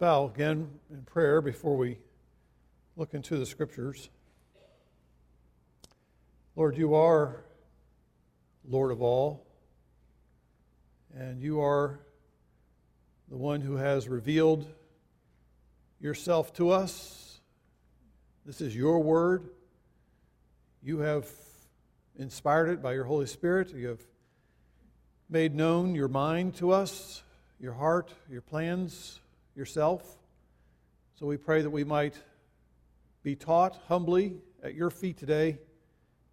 bow again in prayer before we look into the scriptures. Lord, you are Lord of all, and you are the one who has revealed yourself to us. This is your word. You have inspired it by your Holy Spirit. You have made known your mind to us, your heart, your plans, yourself. So we pray that we might be taught humbly at your feet today.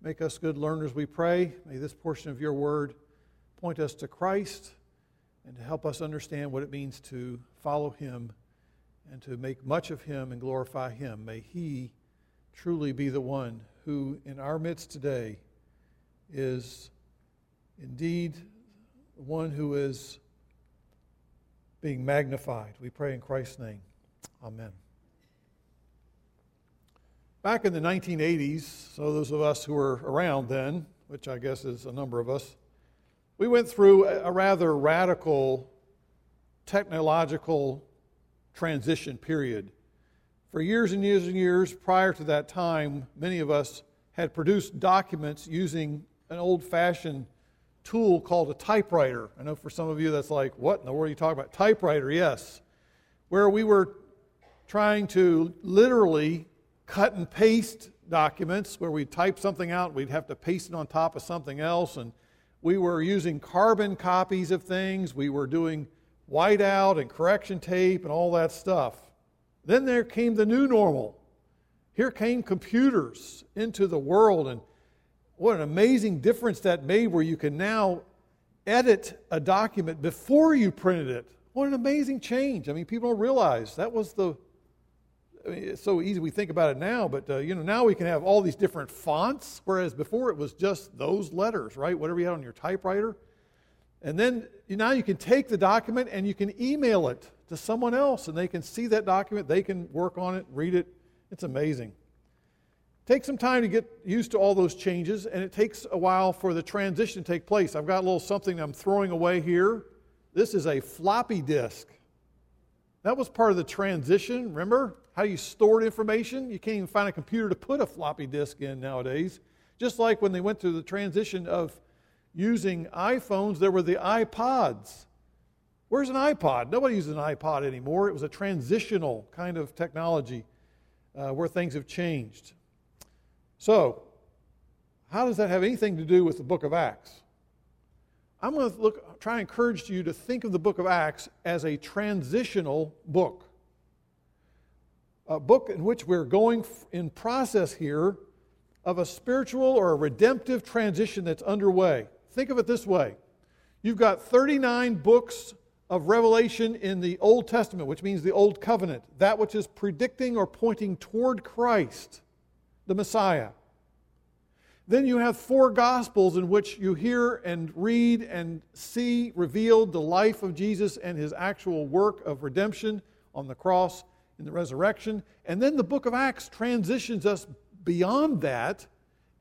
Make us good learners, we pray. May this portion of your word point us to Christ and to help us understand what it means to follow him and to make much of him and glorify him. May he truly be the one who, in our midst today, is indeed one who is being magnified. We pray in Christ's name. Amen. Back in the 1980s, so those of us who were around then, which I guess is a number of us, we went through a rather radical technological transition period. For years and years and years prior to that time, many of us had produced documents using an old fashioned tool called a typewriter. I know for some of you that's like, what in the world are you talking about? Typewriter, yes. Where we were trying to literally cut and paste documents, where we'd type something out, we'd have to paste it on top of something else. And we were using carbon copies of things. We were doing whiteout and correction tape and all that stuff. Then there came the new normal. Here came computers into the world, and what an amazing difference that made where you can now edit a document before you printed it. What an amazing change. I mean, people don't realize that was the. I mean, it's so easy we think about it now, but uh, you know now we can have all these different fonts, whereas before it was just those letters, right? Whatever you had on your typewriter. And then now you can take the document and you can email it to someone else, and they can see that document, they can work on it, read it. It's amazing. Take some time to get used to all those changes, and it takes a while for the transition to take place. I've got a little something I'm throwing away here. This is a floppy disk. That was part of the transition. Remember how you stored information? You can't even find a computer to put a floppy disk in nowadays. Just like when they went through the transition of using iPhones, there were the iPods. Where's an iPod? Nobody uses an iPod anymore. It was a transitional kind of technology uh, where things have changed. So, how does that have anything to do with the book of Acts? I'm going to look, try and encourage you to think of the book of Acts as a transitional book. A book in which we're going in process here of a spiritual or a redemptive transition that's underway. Think of it this way you've got 39 books of Revelation in the Old Testament, which means the Old Covenant, that which is predicting or pointing toward Christ the Messiah. Then you have four Gospels in which you hear and read and see revealed the life of Jesus and his actual work of redemption on the cross in the resurrection. And then the book of Acts transitions us beyond that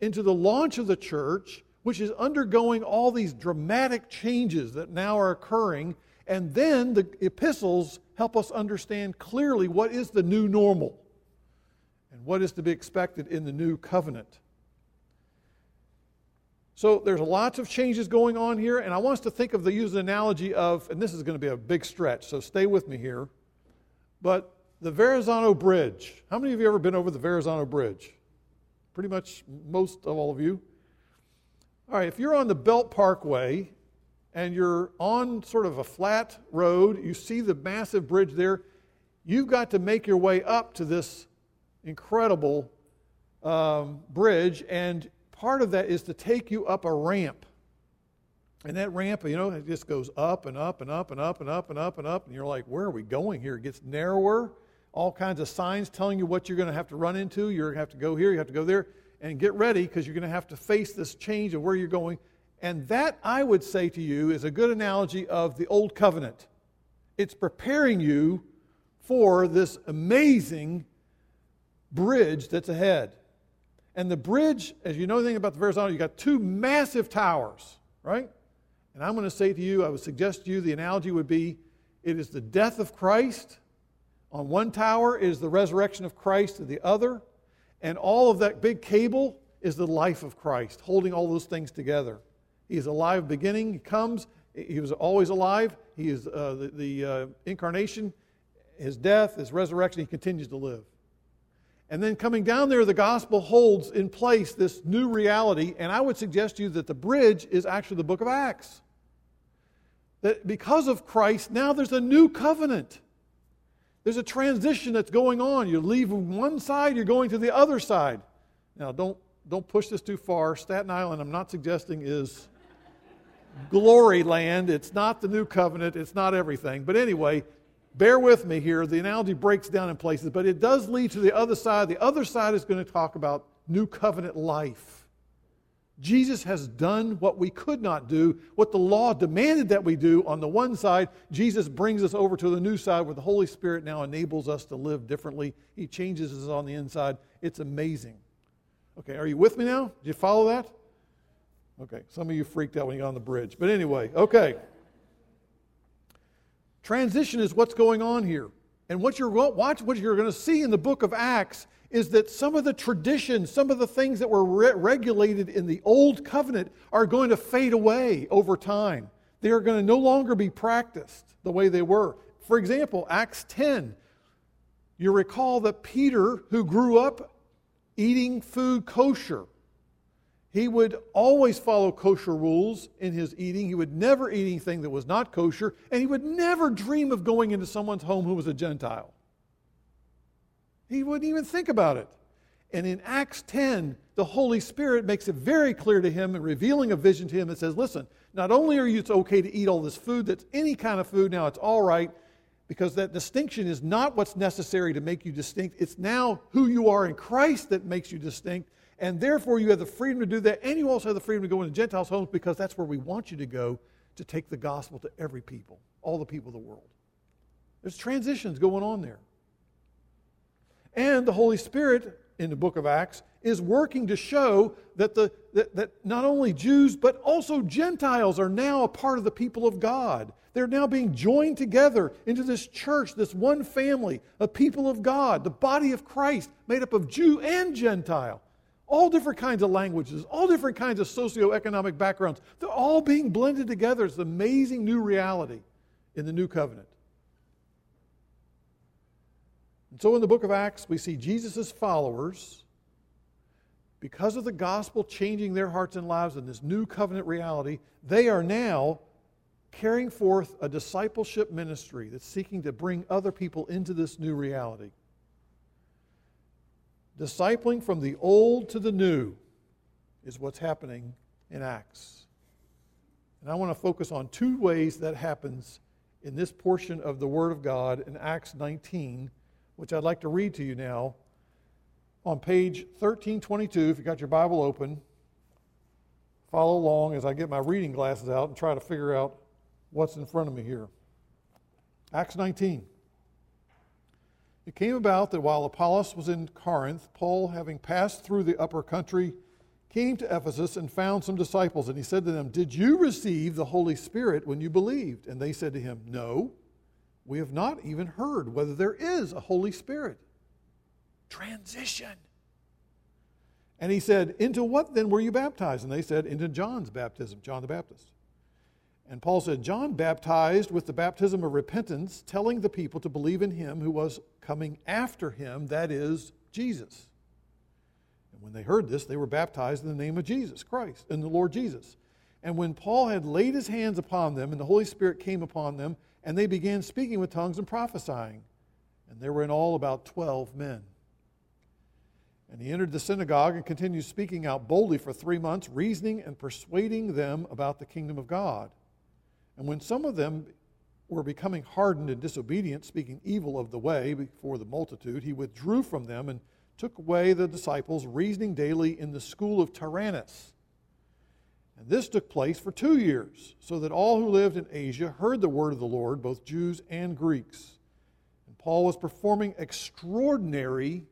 into the launch of the church, which is undergoing all these dramatic changes that now are occurring. And then the epistles help us understand clearly what is the new normal what is to be expected in the new covenant. So there's lots of changes going on here, and I want us to think of the use the analogy of, and this is going to be a big stretch, so stay with me here. But the Verrazano Bridge. How many of you ever been over the Verrazano Bridge? Pretty much most of all of you. All right, if you're on the Belt Parkway and you're on sort of a flat road, you see the massive bridge there, you've got to make your way up to this incredible um, bridge, and part of that is to take you up a ramp. And that ramp, you know, it just goes up and up and up and up and up and up and up. And you're like, where are we going here? It gets narrower. All kinds of signs telling you what you're going to have to run into. You're going to have to go here, you have to go there. And get ready because you're going to have to face this change of where you're going. And that, I would say to you, is a good analogy of the Old Covenant. It's preparing you for this amazing bridge that's ahead. And the bridge, as you know anything about the Verrazano, you got two massive towers, right? And I'm going to say to you, I would suggest to you the analogy would be it is the death of Christ On one tower is the resurrection of Christ, and the other, and all of that big cable is the life of Christ, holding all those things together. He is alive beginning, he comes, he was always alive. He is uh, the, the uh, incarnation, his death, his resurrection, he continues to live. And then coming down there, the gospel holds in place this new reality. And I would suggest to you that the bridge is actually the book of Acts. That because of Christ, now there's a new covenant. There's a transition that's going on. You leave one side, you're going to the other side. Now, don't, don't push this too far. Staten Island, I'm not suggesting, is glory land. It's not the new covenant, it's not everything. But anyway, bear with me here. The analogy breaks down in places, but it does lead to the other side. The other side is going to talk about new covenant life. Jesus has done what we could not do, what the law demanded that we do on the one side. Jesus brings us over to the new side where the Holy Spirit now enables us to live differently. He changes us on the inside. It's amazing. Okay, are you with me now? Did you follow that? Okay, some of you freaked out when you got on the bridge. But anyway, okay. Transition is what's going on here. And what you're, watch, what you're going to see in the book of Acts is that some of the traditions, some of the things that were re- regulated in the old covenant are going to fade away over time. They are going to no longer be practiced the way they were. For example, Acts 10, you recall that Peter, who grew up eating food kosher, he would always follow kosher rules in his eating. He would never eat anything that was not kosher, and he would never dream of going into someone's home who was a Gentile. He wouldn't even think about it. And in Acts 10, the Holy Spirit makes it very clear to him and revealing a vision to him and says, Listen, not only are you it's okay to eat all this food that's any kind of food now, it's all right, because that distinction is not what's necessary to make you distinct. It's now who you are in Christ that makes you distinct. And therefore, you have the freedom to do that. And you also have the freedom to go into Gentiles' homes because that's where we want you to go to take the gospel to every people, all the people of the world. There's transitions going on there. And the Holy Spirit in the book of Acts is working to show that, the, that, that not only Jews, but also Gentiles are now a part of the people of God. They're now being joined together into this church, this one family, a people of God, the body of Christ, made up of Jew and Gentile all different kinds of languages, all different kinds of socioeconomic backgrounds. They're all being blended together. It's an amazing new reality in the new covenant. And so in the book of Acts, we see Jesus' followers, because of the gospel changing their hearts and lives in this new covenant reality, they are now carrying forth a discipleship ministry that's seeking to bring other people into this new reality discipling from the old to the new is what's happening in Acts. And I want to focus on two ways that happens in this portion of the Word of God in Acts 19, which I'd like to read to you now. On page 1322, if you got your Bible open, follow along as I get my reading glasses out and try to figure out what's in front of me here. Acts 19. It came about that while Apollos was in Corinth, Paul, having passed through the upper country, came to Ephesus and found some disciples. And he said to them, Did you receive the Holy Spirit when you believed? And they said to him, No, we have not even heard whether there is a Holy Spirit. Transition. And he said, Into what then were you baptized? And they said, Into John's baptism, John the Baptist. And Paul said, John baptized with the baptism of repentance, telling the people to believe in him who was coming after him, that is, Jesus. And when they heard this, they were baptized in the name of Jesus Christ, in the Lord Jesus. And when Paul had laid his hands upon them, and the Holy Spirit came upon them, and they began speaking with tongues and prophesying. And there were in all about 12 men. And he entered the synagogue and continued speaking out boldly for three months, reasoning and persuading them about the kingdom of God. And when some of them were becoming hardened and disobedient, speaking evil of the way before the multitude, he withdrew from them and took away the disciples, reasoning daily in the school of Tyrannus. And this took place for two years, so that all who lived in Asia heard the word of the Lord, both Jews and Greeks. And Paul was performing extraordinary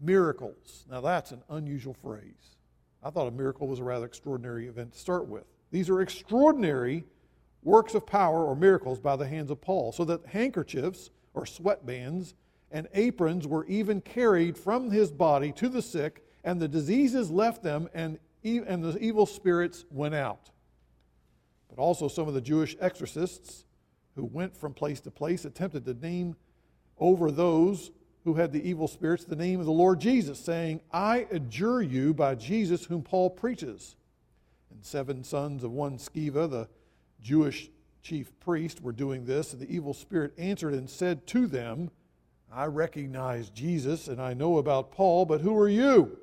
miracles. Now, that's an unusual phrase. I thought a miracle was a rather extraordinary event to start with. These are extraordinary works of power or miracles by the hands of Paul, so that handkerchiefs or sweatbands, and aprons were even carried from his body to the sick, and the diseases left them, and, and the evil spirits went out. But also, some of the Jewish exorcists who went from place to place attempted to name over those who had the evil spirits the name of the Lord Jesus, saying, I adjure you by Jesus whom Paul preaches. And seven sons of one Sceva, the Jewish chief priest, were doing this, and the evil spirit answered and said to them, I recognize Jesus and I know about Paul, but who are you?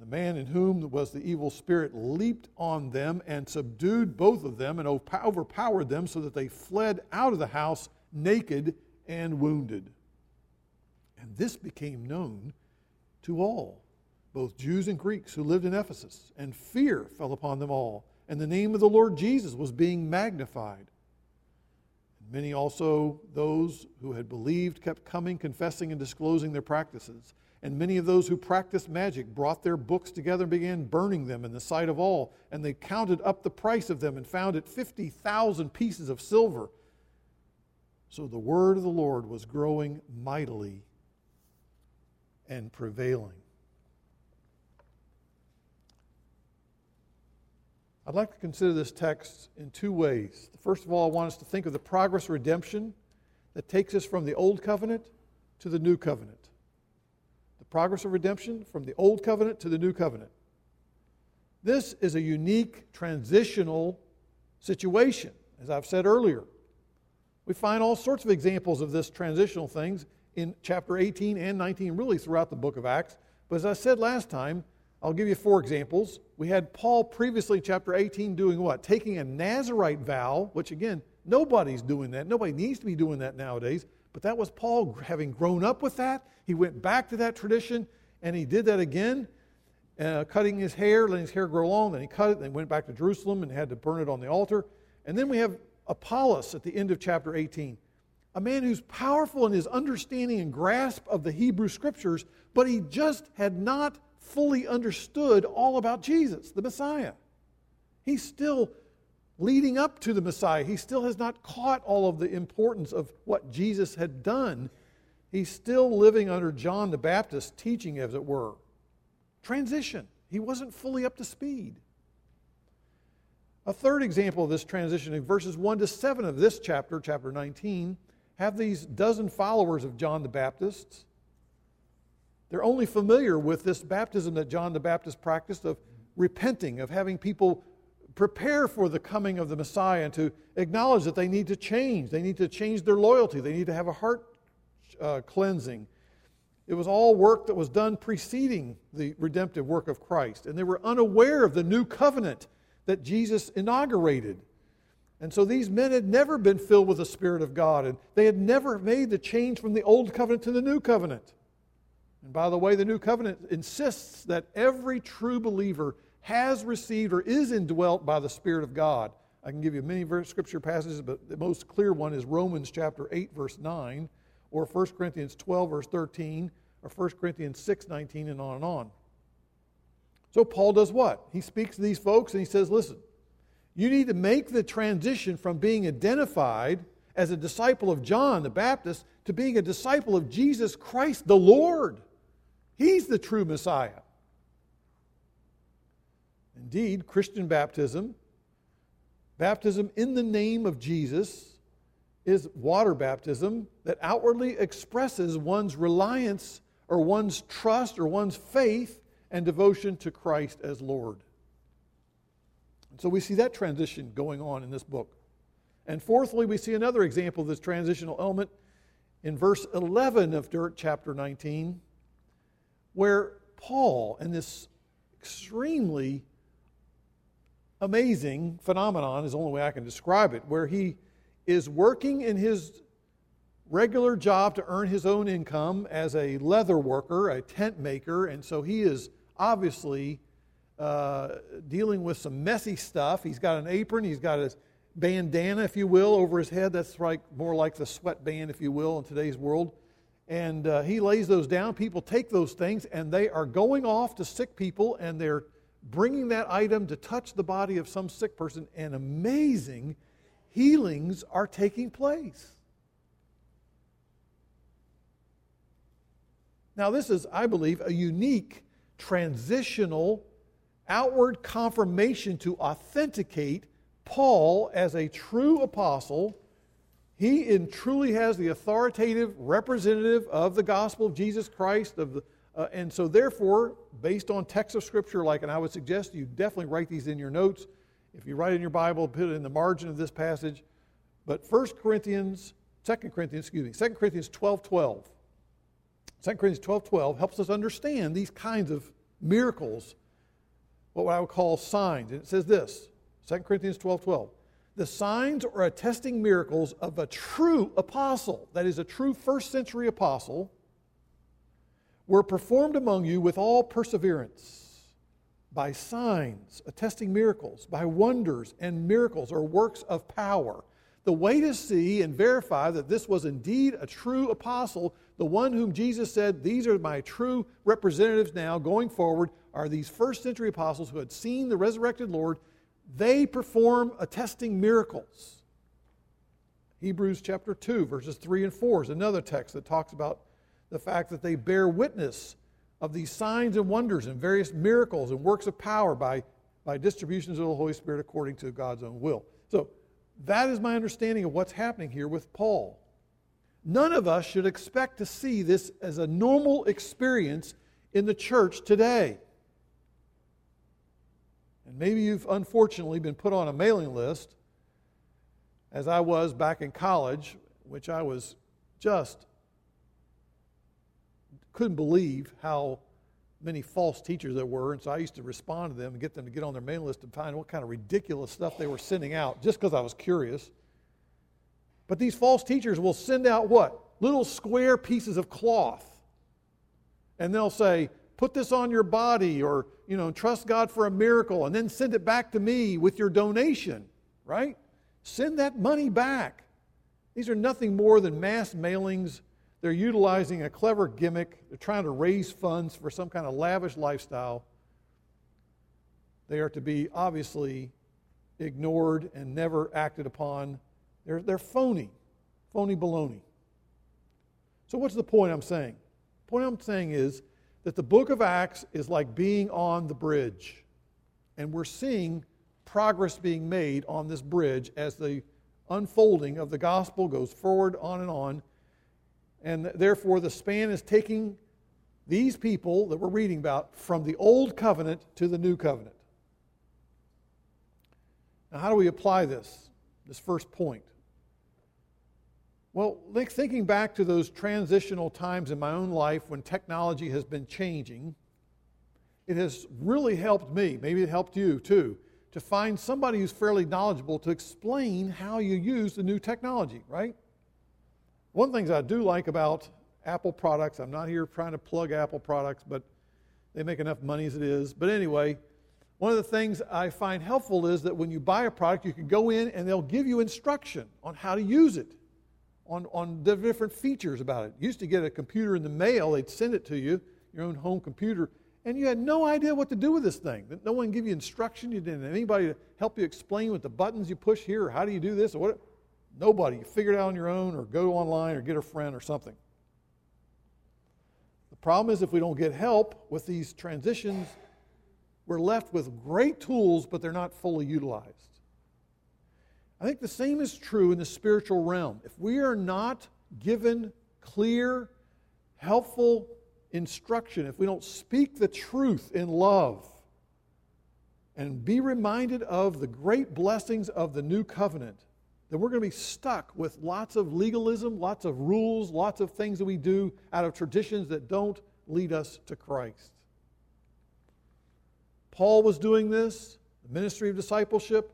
The man in whom was the evil spirit leaped on them and subdued both of them and overpowered them so that they fled out of the house naked and wounded. And this became known to all, both Jews and Greeks who lived in Ephesus, and fear fell upon them all, and the name of the Lord Jesus was being magnified. Many also, those who had believed, kept coming, confessing, and disclosing their practices. And many of those who practiced magic brought their books together and began burning them in the sight of all. And they counted up the price of them and found it 50,000 pieces of silver. So the word of the Lord was growing mightily and prevailing. I'd like to consider this text in two ways. First of all, I want us to think of the progress of redemption that takes us from the old covenant to the new covenant. The progress of redemption from the old covenant to the new covenant. This is a unique transitional situation, as I've said earlier. We find all sorts of examples of this transitional things in chapter 18 and 19, really throughout the book of Acts. But as I said last time, I'll give you four examples. We had Paul previously, chapter 18, doing what? Taking a Nazarite vow, which again, nobody's doing that. Nobody needs to be doing that nowadays. But that was Paul having grown up with that. He went back to that tradition and he did that again, uh, cutting his hair, letting his hair grow long. Then he cut it, and went back to Jerusalem and had to burn it on the altar. And then we have Apollos at the end of chapter 18, a man who's powerful in his understanding and grasp of the Hebrew scriptures, but he just had not fully understood all about Jesus, the Messiah. He's still leading up to the Messiah. He still has not caught all of the importance of what Jesus had done. He's still living under John the Baptist teaching, as it were. Transition. He wasn't fully up to speed. A third example of this transition in verses 1 to 7 of this chapter, chapter 19, have these dozen followers of John the Baptist they're only familiar with this baptism that John the Baptist practiced of repenting, of having people prepare for the coming of the Messiah and to acknowledge that they need to change. They need to change their loyalty. They need to have a heart uh, cleansing. It was all work that was done preceding the redemptive work of Christ. And they were unaware of the new covenant that Jesus inaugurated. And so these men had never been filled with the Spirit of God, and they had never made the change from the old covenant to the new covenant. And by the way, the new covenant insists that every true believer has received or is indwelt by the Spirit of God. I can give you many scripture passages, but the most clear one is Romans chapter 8, verse 9, or 1 Corinthians 12, verse 13, or 1 Corinthians 6, 19, and on and on. So Paul does what? He speaks to these folks and he says, listen, you need to make the transition from being identified as a disciple of John the Baptist to being a disciple of Jesus Christ the Lord. He's the true Messiah. Indeed, Christian baptism, baptism in the name of Jesus, is water baptism that outwardly expresses one's reliance or one's trust or one's faith and devotion to Christ as Lord. And so we see that transition going on in this book. And fourthly, we see another example of this transitional element in verse 11 of Dirt chapter 19 where Paul, in this extremely amazing phenomenon, is the only way I can describe it, where he is working in his regular job to earn his own income as a leather worker, a tent maker, and so he is obviously uh, dealing with some messy stuff. He's got an apron, he's got his bandana, if you will, over his head. That's like more like the sweatband, if you will, in today's world and uh, he lays those down. People take those things and they are going off to sick people and they're bringing that item to touch the body of some sick person, and amazing healings are taking place. Now, this is, I believe, a unique transitional outward confirmation to authenticate Paul as a true apostle. He in truly has the authoritative representative of the gospel of Jesus Christ. Of the, uh, and so, therefore, based on text of Scripture, like, and I would suggest you definitely write these in your notes. If you write in your Bible, put it in the margin of this passage. But 1 Corinthians, 2 Corinthians, excuse me, 2 Corinthians 12 12. 2 Corinthians 12 12 helps us understand these kinds of miracles, what I would call signs. And it says this 2 Corinthians 12 12. The signs or attesting miracles of a true apostle, that is, a true first century apostle, were performed among you with all perseverance by signs, attesting miracles, by wonders and miracles or works of power the way to see and verify that this was indeed a true apostle, the one whom Jesus said, These are my true representatives now going forward, are these first century apostles who had seen the resurrected Lord. They perform attesting miracles. Hebrews chapter 2, verses 3 and 4 is another text that talks about the fact that they bear witness of these signs and wonders and various miracles and works of power by, by distributions of the Holy Spirit according to God's own will. So that is my understanding of what's happening here with Paul. None of us should expect to see this as a normal experience in the church today. And maybe you've unfortunately been put on a mailing list, as I was back in college, which I was just couldn't believe how many false teachers there were, and so I used to respond to them and get them to get on their mailing list and find what kind of ridiculous stuff they were sending out just because I was curious. But these false teachers will send out what? Little square pieces of cloth. And they'll say, put this on your body or, you know, trust God for a miracle and then send it back to me with your donation, right? Send that money back. These are nothing more than mass mailings they're utilizing a clever gimmick. They're trying to raise funds for some kind of lavish lifestyle. They are to be obviously ignored and never acted upon. They're, they're phony, phony baloney. So, what's the point I'm saying? The point I'm saying is that the book of Acts is like being on the bridge. And we're seeing progress being made on this bridge as the unfolding of the gospel goes forward on and on and therefore, the span is taking these people that we're reading about from the old covenant to the new covenant. Now, how do we apply this, this first point? Well, thinking back to those transitional times in my own life when technology has been changing, it has really helped me, maybe it helped you too, to find somebody who's fairly knowledgeable to explain how you use the new technology, right? One of the things I do like about Apple products, I'm not here trying to plug Apple products, but they make enough money as it is. But anyway, one of the things I find helpful is that when you buy a product, you can go in and they'll give you instruction on how to use it, on, on the different features about it. You used to get a computer in the mail, they'd send it to you, your own home computer, and you had no idea what to do with this thing. No one gave you instruction. You didn't have anybody to help you explain what the buttons you push here, or how do you do this, or what. Nobody. You figure it out on your own or go online or get a friend or something. The problem is if we don't get help with these transitions, we're left with great tools, but they're not fully utilized. I think the same is true in the spiritual realm. If we are not given clear, helpful instruction, if we don't speak the truth in love, and be reminded of the great blessings of the new covenant, then we're going to be stuck with lots of legalism, lots of rules, lots of things that we do out of traditions that don't lead us to Christ. Paul was doing this, the ministry of discipleship.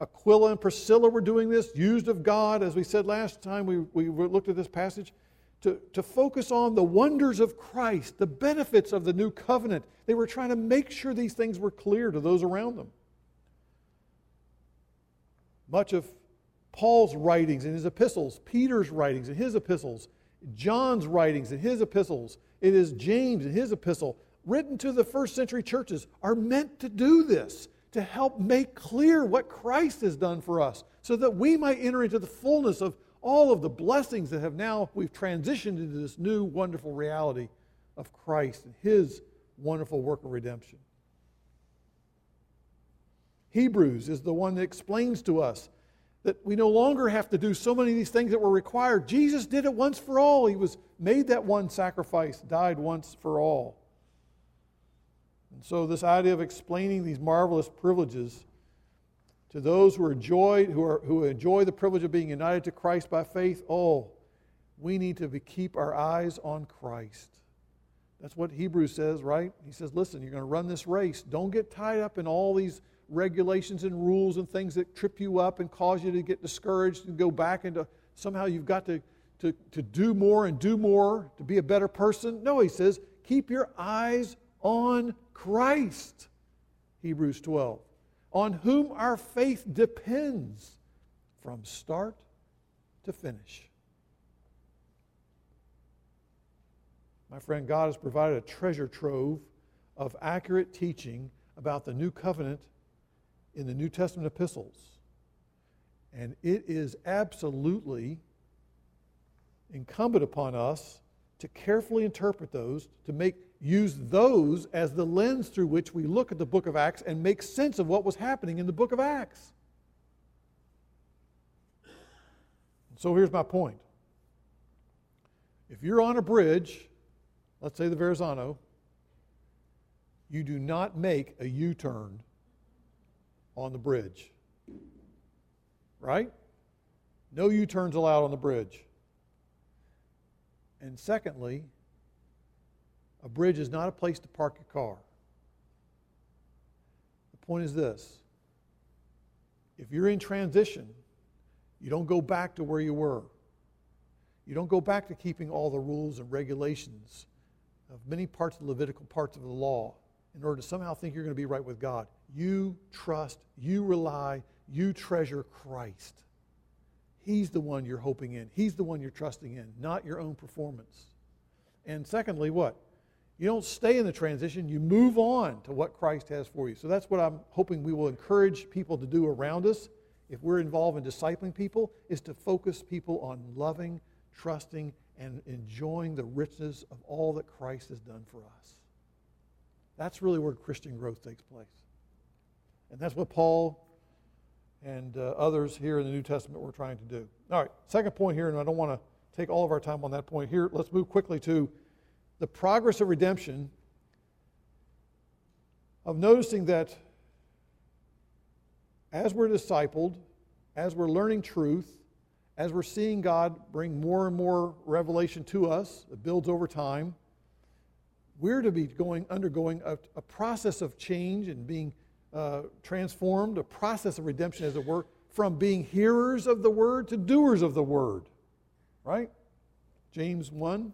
Aquila and Priscilla were doing this, used of God, as we said last time we, we looked at this passage, to, to focus on the wonders of Christ, the benefits of the new covenant. They were trying to make sure these things were clear to those around them. Much of Paul's writings and his epistles, Peter's writings and his epistles, John's writings and his epistles, it is James and his epistle, written to the first century churches, are meant to do this, to help make clear what Christ has done for us, so that we might enter into the fullness of all of the blessings that have now, we've transitioned into this new wonderful reality of Christ and his wonderful work of redemption. Hebrews is the one that explains to us that we no longer have to do so many of these things that were required. Jesus did it once for all. He was made that one sacrifice, died once for all. And so this idea of explaining these marvelous privileges to those who are who, are, who enjoy the privilege of being united to Christ by faith, oh, we need to be, keep our eyes on Christ. That's what Hebrews says, right? He says, listen, you're going to run this race. Don't get tied up in all these regulations and rules and things that trip you up and cause you to get discouraged and go back into somehow you've got to, to, to do more and do more to be a better person. No, he says, keep your eyes on Christ. Hebrews 12. On whom our faith depends from start to finish. My friend, God has provided a treasure trove of accurate teaching about the new covenant in the New Testament epistles. And it is absolutely incumbent upon us to carefully interpret those, to make use those as the lens through which we look at the book of Acts and make sense of what was happening in the book of Acts. So here's my point. If you're on a bridge, let's say the Verrazano, you do not make a U turn on the bridge. Right? No U turns allowed on the bridge. And secondly, a bridge is not a place to park your car. The point is this if you're in transition, you don't go back to where you were. You don't go back to keeping all the rules and regulations of many parts of the Levitical parts of the law in order to somehow think you're going to be right with God. You trust, you rely, you treasure Christ. He's the one you're hoping in. He's the one you're trusting in, not your own performance. And secondly, what? You don't stay in the transition, you move on to what Christ has for you. So that's what I'm hoping we will encourage people to do around us if we're involved in discipling people is to focus people on loving, trusting and enjoying the richness of all that Christ has done for us. That's really where Christian growth takes place. And that's what Paul and uh, others here in the New Testament were trying to do. All right, second point here, and I don't want to take all of our time on that point here. Let's move quickly to the progress of redemption, of noticing that as we're discipled, as we're learning truth, as we're seeing God bring more and more revelation to us, it builds over time, we're to be going, undergoing a, a process of change and being uh, transformed, a process of redemption, as it were, from being hearers of the word to doers of the word. Right? James 1.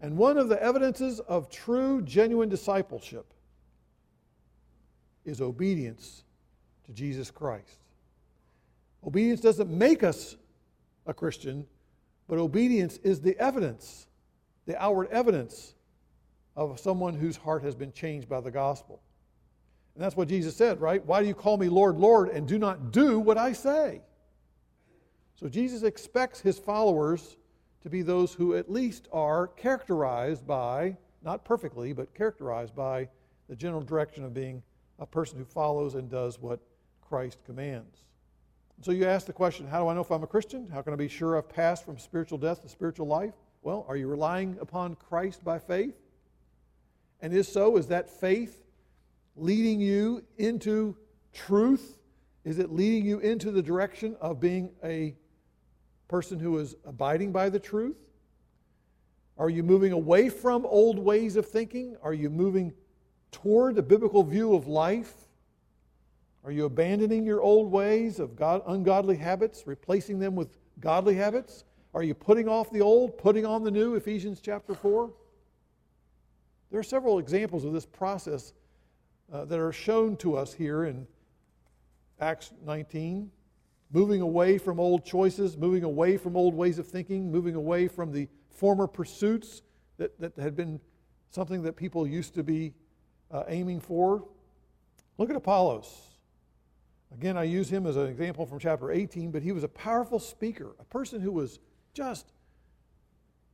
And one of the evidences of true, genuine discipleship is obedience to Jesus Christ. Obedience doesn't make us a Christian, but obedience is the evidence, the outward evidence of someone whose heart has been changed by the gospel. And that's what Jesus said, right? Why do you call me Lord, Lord, and do not do what I say? So Jesus expects his followers to be those who at least are characterized by, not perfectly, but characterized by the general direction of being a person who follows and does what Christ commands. So you ask the question how do I know if I'm a Christian? How can I be sure I've passed from spiritual death to spiritual life? Well, are you relying upon Christ by faith? And if so, is that faith leading you into truth? Is it leading you into the direction of being a person who is abiding by the truth? Are you moving away from old ways of thinking? Are you moving toward a biblical view of life? Are you abandoning your old ways of God, ungodly habits, replacing them with godly habits? Are you putting off the old, putting on the new? Ephesians chapter 4. There are several examples of this process uh, that are shown to us here in Acts 19. Moving away from old choices, moving away from old ways of thinking, moving away from the former pursuits that, that had been something that people used to be uh, aiming for. Look at Apollos. Again, I use him as an example from chapter 18, but he was a powerful speaker, a person who was just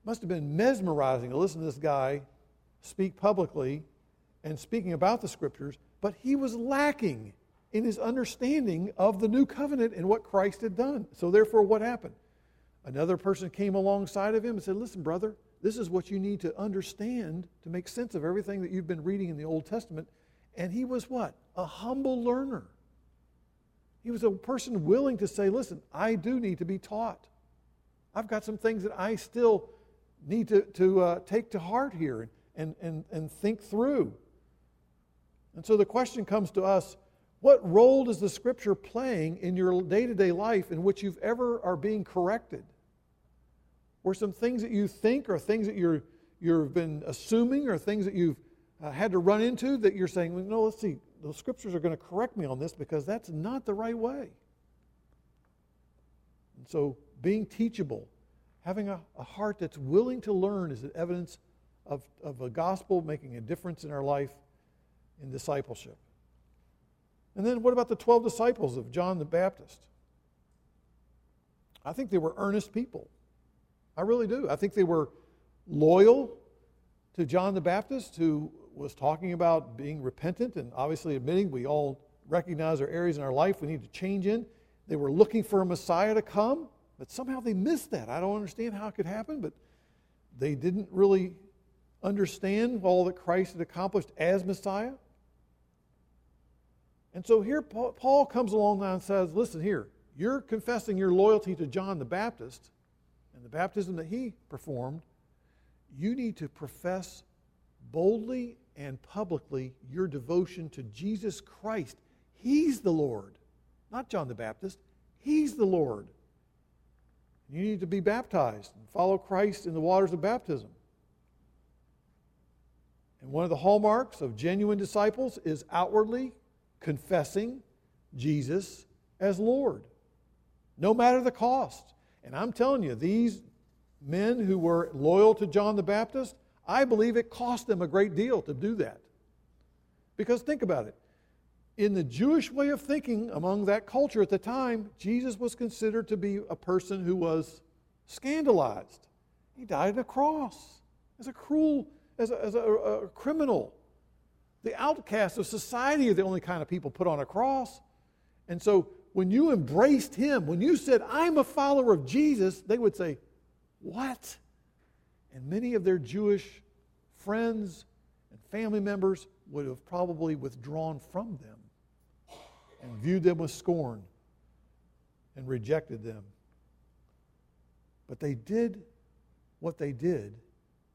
must have been mesmerizing to listen to this guy speak publicly and speaking about the scriptures, but he was lacking in his understanding of the new covenant and what Christ had done. So, therefore, what happened? Another person came alongside of him and said, Listen, brother, this is what you need to understand to make sense of everything that you've been reading in the Old Testament. And he was what? A humble learner. He was a person willing to say, Listen, I do need to be taught. I've got some things that I still need to, to uh, take to heart here and, and, and think through. And so the question comes to us what role is the Scripture playing in your day to day life in which you've ever are being corrected? Or some things that you think or things that you're, you've been assuming or things that you've uh, had to run into that you're saying, well, no, let's see, the Scriptures are going to correct me on this because that's not the right way. And so being teachable, having a, a heart that's willing to learn is an evidence of, of a gospel making a difference in our life in discipleship. And then what about the 12 disciples of John the Baptist? I think they were earnest people. I really do. I think they were loyal to John the Baptist, who was talking about being repentant and obviously admitting we all recognize our areas in our life we need to change in. They were looking for a Messiah to come, but somehow they missed that. I don't understand how it could happen, but they didn't really understand all that Christ had accomplished as Messiah. And so here Paul comes along now and says, listen here, you're confessing your loyalty to John the Baptist and the baptism that he performed. You need to profess boldly and publicly your devotion to Jesus Christ. He's the Lord, not John the Baptist. He's the Lord. You need to be baptized and follow Christ in the waters of baptism. And one of the hallmarks of genuine disciples is outwardly confessing Jesus as Lord, no matter the cost. And I'm telling you, these men who were loyal to John the Baptist, I believe it cost them a great deal to do that. Because think about it. In the Jewish way of thinking among that culture at the time, Jesus was considered to be a person who was scandalized. He died on a cross as a cruel, as a, as a, a criminal. The outcasts of society are the only kind of people put on a cross. And so when you embraced him, when you said, I'm a follower of Jesus, they would say, What? And many of their Jewish friends and family members would have probably withdrawn from them and viewed them with scorn and rejected them. But they did what they did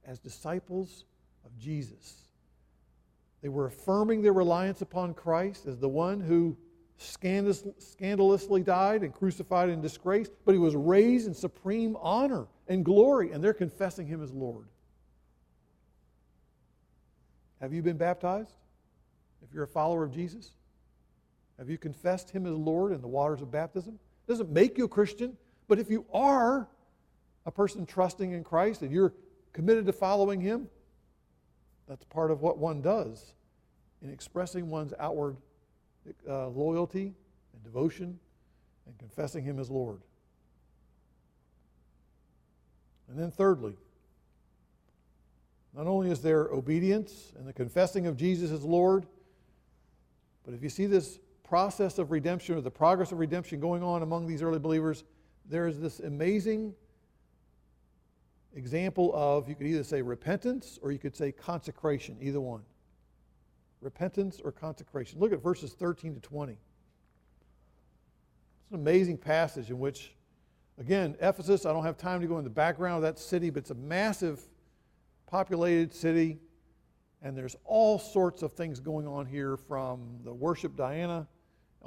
as disciples of Jesus. They were affirming their reliance upon Christ as the one who scandalously died and crucified in disgrace, but he was raised in supreme honor and glory, and they're confessing him as Lord. Have you been baptized? If you're a follower of Jesus? Have you confessed him as Lord in the waters of baptism? It doesn't make you a Christian, but if you are a person trusting in Christ and you're committed to following him, that's part of what one does in expressing one's outward uh, loyalty and devotion and confessing Him as Lord. And then, thirdly, not only is there obedience and the confessing of Jesus as Lord, but if you see this process of redemption or the progress of redemption going on among these early believers, there is this amazing example of, you could either say repentance or you could say consecration, either one. Repentance or consecration. Look at verses 13 to 20. It's an amazing passage in which, again, Ephesus, I don't have time to go in the background of that city, but it's a massive populated city, and there's all sorts of things going on here from the worship Diana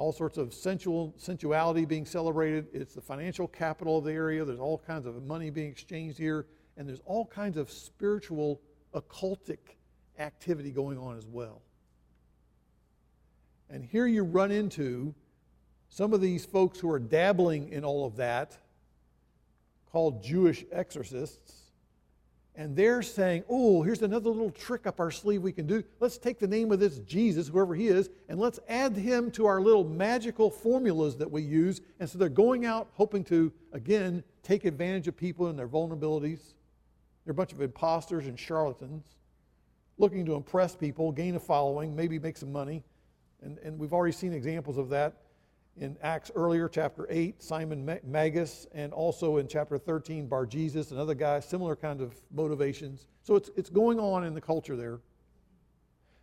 all sorts of sensual sensuality being celebrated. It's the financial capital of the area. There's all kinds of money being exchanged here, and there's all kinds of spiritual occultic activity going on as well. And here you run into some of these folks who are dabbling in all of that, called Jewish exorcists, and they're saying, oh, here's another little trick up our sleeve we can do. Let's take the name of this Jesus, whoever he is, and let's add him to our little magical formulas that we use. And so they're going out hoping to, again, take advantage of people and their vulnerabilities. They're a bunch of imposters and charlatans looking to impress people, gain a following, maybe make some money. And, and we've already seen examples of that in Acts earlier, chapter 8, Simon Magus, and also in chapter 13, Bar Jesus, another guy, similar kind of motivations. So it's, it's going on in the culture there.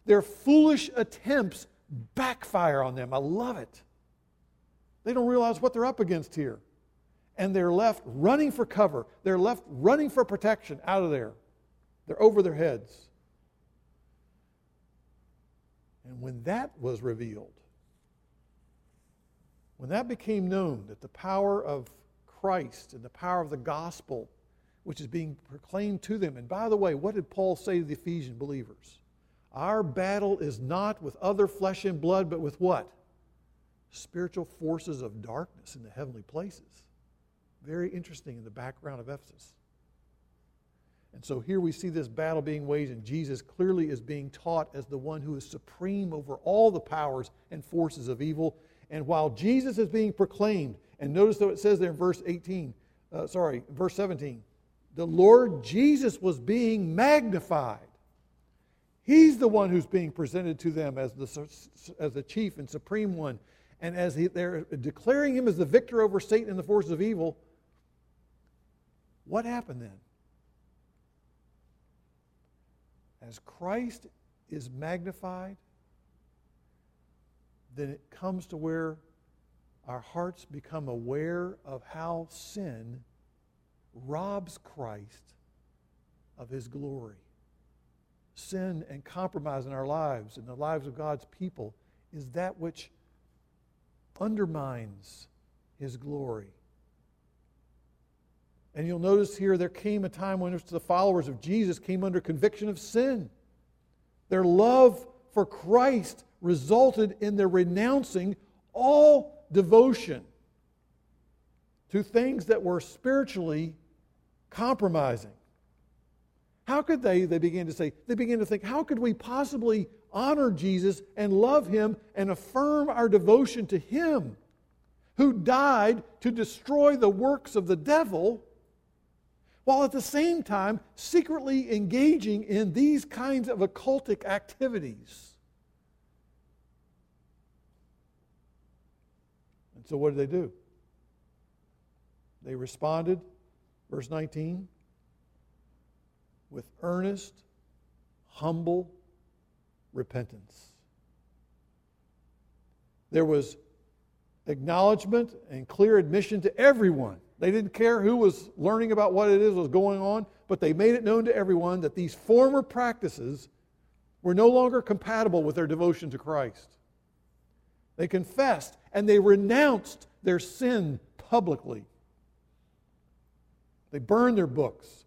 Their foolish attempts backfire on them. I love it. They don't realize what they're up against here. And they're left running for cover. They're left running for protection out of there. They're over their heads. And when that was revealed, when that became known that the power of Christ and the power of the gospel, which is being proclaimed to them, and by the way, what did Paul say to the Ephesian believers? Our battle is not with other flesh and blood, but with what? Spiritual forces of darkness in the heavenly places. Very interesting in the background of Ephesus. And so here we see this battle being waged, and Jesus clearly is being taught as the one who is supreme over all the powers and forces of evil. And while Jesus is being proclaimed, and notice what it says there in verse 18, uh, sorry, verse 17, the Lord Jesus was being magnified. He's the one who's being presented to them as the, as the chief and supreme one. And as he, they're declaring him as the victor over Satan and the forces of evil, what happened then? As Christ is magnified, then it comes to where our hearts become aware of how sin robs Christ of his glory. Sin and compromise in our lives, and the lives of God's people, is that which undermines his glory. And you'll notice here there came a time when the followers of Jesus came under conviction of sin. Their love for Christ resulted in their renouncing all devotion to things that were spiritually compromising. How could they, they began to say, they began to think, how could we possibly honor Jesus and love him and affirm our devotion to him who died to destroy the works of the devil while at the same time secretly engaging in these kinds of occultic activities. And so, what did they do? They responded, verse 19, with earnest, humble repentance. There was acknowledgement and clear admission to everyone they didn't care who was learning about what it is was going on, but they made it known to everyone that these former practices were no longer compatible with their devotion to Christ. They confessed and they renounced their sin publicly. They burned their books,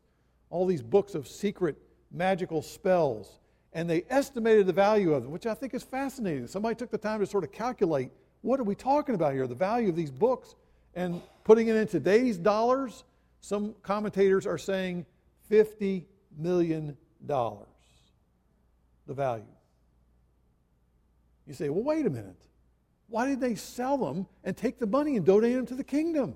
all these books of secret magical spells, and they estimated the value of them, which I think is fascinating. Somebody took the time to sort of calculate what are we talking about here, the value of these books. And putting it in today's dollars, some commentators are saying $50 million, the value. You say, well, wait a minute. Why did they sell them and take the money and donate them to the kingdom?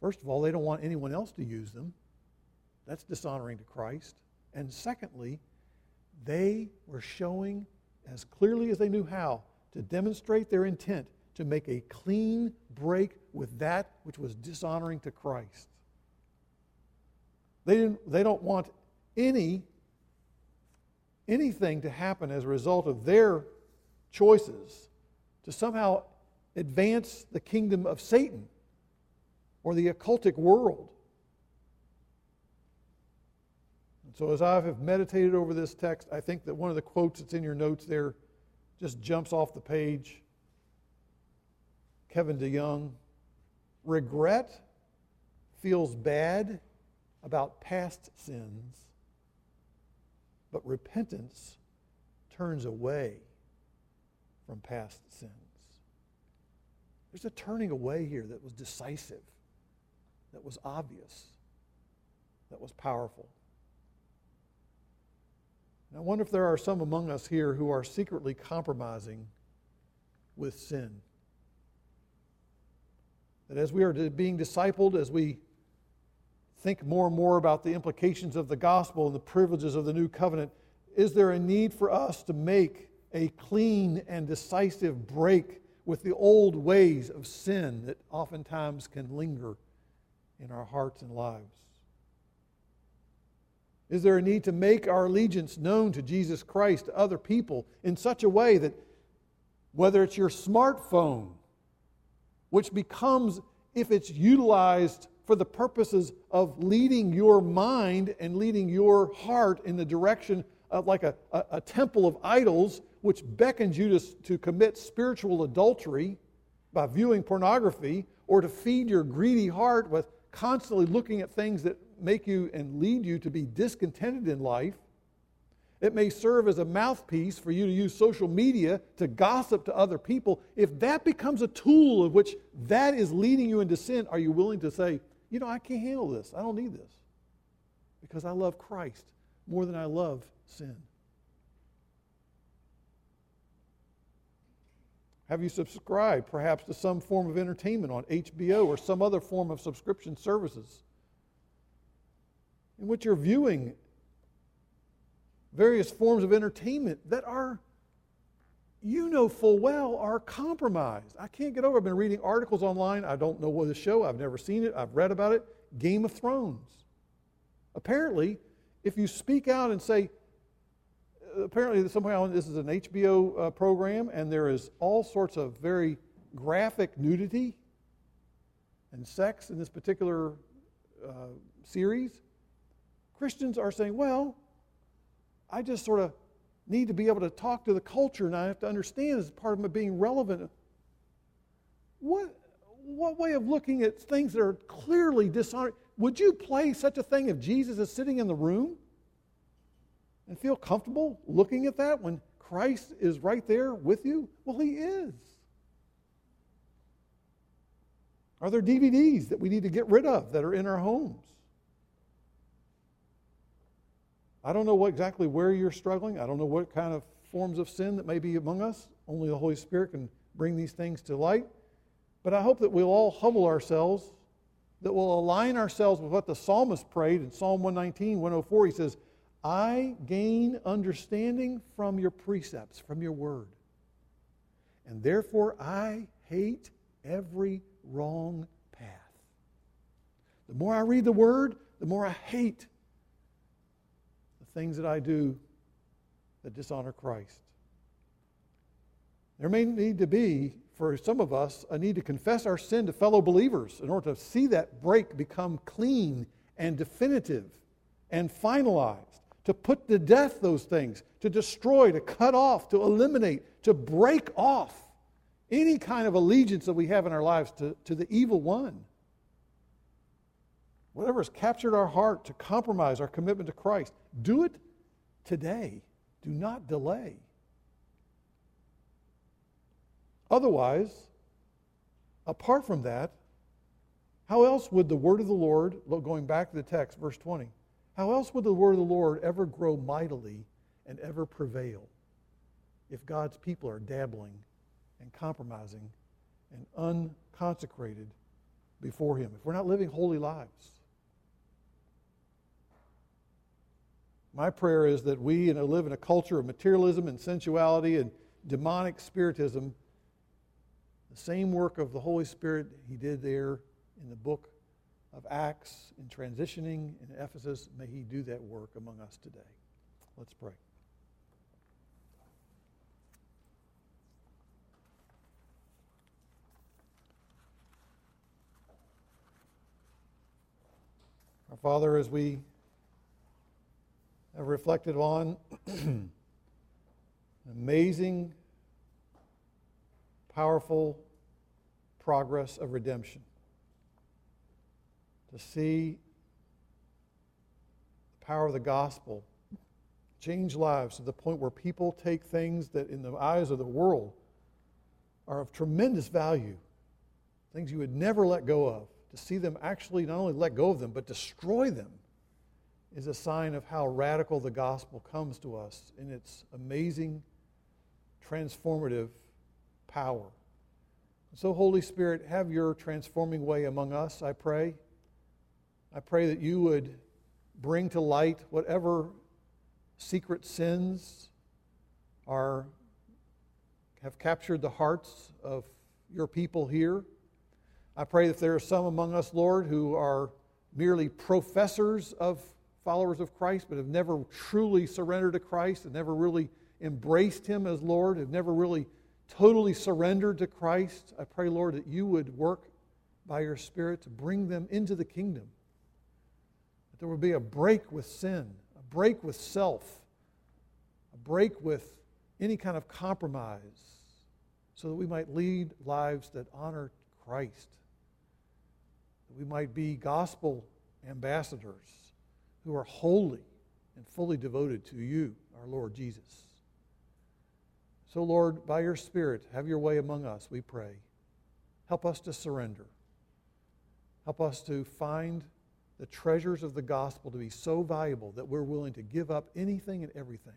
First of all, they don't want anyone else to use them. That's dishonoring to Christ. And secondly, they were showing as clearly as they knew how to demonstrate their intent to make a clean break with that which was dishonoring to Christ. They, didn't, they don't want any anything to happen as a result of their choices to somehow advance the kingdom of Satan or the occultic world. And so, as I have meditated over this text, I think that one of the quotes that's in your notes there just jumps off the page. Kevin DeYoung, regret feels bad about past sins, but repentance turns away from past sins. There's a turning away here that was decisive, that was obvious, that was powerful. And I wonder if there are some among us here who are secretly compromising with sin. That as we are being discipled, as we think more and more about the implications of the gospel and the privileges of the new covenant, is there a need for us to make a clean and decisive break with the old ways of sin that oftentimes can linger in our hearts and lives? Is there a need to make our allegiance known to Jesus Christ to other people in such a way that whether it's your smartphone, which becomes, if it's utilized for the purposes of leading your mind and leading your heart in the direction of like a, a, a temple of idols, which beckons you to, to commit spiritual adultery by viewing pornography, or to feed your greedy heart with constantly looking at things that make you and lead you to be discontented in life. It may serve as a mouthpiece for you to use social media to gossip to other people. If that becomes a tool of which that is leading you into sin, are you willing to say, you know, I can't handle this. I don't need this because I love Christ more than I love sin? Have you subscribed perhaps to some form of entertainment on HBO or some other form of subscription services? in which you're viewing various forms of entertainment that are, you know full well, are compromised. I can't get over. I've been reading articles online. I don't know what the show. I've never seen it. I've read about it. Game of Thrones. Apparently, if you speak out and say, apparently somehow this is an HBO uh, program, and there is all sorts of very graphic nudity and sex in this particular uh, series. Christians are saying, well, I just sort of need to be able to talk to the culture and I have to understand as part of my being relevant. What, what way of looking at things that are clearly dishonoring? Would you play such a thing if Jesus is sitting in the room and feel comfortable looking at that when Christ is right there with you? Well, He is. Are there DVDs that we need to get rid of that are in our homes? I don't know what, exactly where you're struggling. I don't know what kind of forms of sin that may be among us. Only the Holy Spirit can bring these things to light. But I hope that we'll all humble ourselves, that we'll align ourselves with what the psalmist prayed in Psalm 119, 104. He says, I gain understanding from your precepts, from your word. And therefore I hate every wrong path. The more I read the word, the more I hate things that I do that dishonor Christ. There may need to be, for some of us, a need to confess our sin to fellow believers in order to see that break become clean and definitive and finalized, to put to death those things, to destroy, to cut off, to eliminate, to break off any kind of allegiance that we have in our lives to, to the evil one. Whatever has captured our heart to compromise our commitment to Christ, do it today. Do not delay. Otherwise, apart from that, how else would the word of the Lord, going back to the text, verse 20, how else would the word of the Lord ever grow mightily and ever prevail if God's people are dabbling and compromising and unconsecrated before Him? If we're not living holy lives? My prayer is that we live in a culture of materialism and sensuality and demonic spiritism. The same work of the Holy Spirit He did there in the book of Acts in transitioning in Ephesus, may He do that work among us today. Let's pray. Our Father, as we reflected on an amazing, powerful progress of redemption. To see the power of the gospel change lives to the point where people take things that, in the eyes of the world, are of tremendous value, things you would never let go of, to see them actually not only let go of them, but destroy them is a sign of how radical the gospel comes to us in its amazing, transformative power. So, Holy Spirit, have your transforming way among us, I pray. I pray that you would bring to light whatever secret sins are have captured the hearts of your people here. I pray that there are some among us, Lord, who are merely professors of followers of Christ, but have never truly surrendered to Christ and never really embraced Him as Lord, have never really totally surrendered to Christ. I pray, Lord, that you would work by your Spirit to bring them into the kingdom. That there would be a break with sin, a break with self, a break with any kind of compromise, so that we might lead lives that honor Christ. That we might be gospel ambassadors who are holy and fully devoted to you, our Lord Jesus. So, Lord, by your Spirit, have your way among us, we pray. Help us to surrender. Help us to find the treasures of the gospel to be so valuable that we're willing to give up anything and everything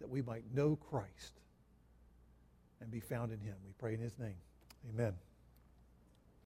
that we might know Christ and be found in him. We pray in his name. Amen.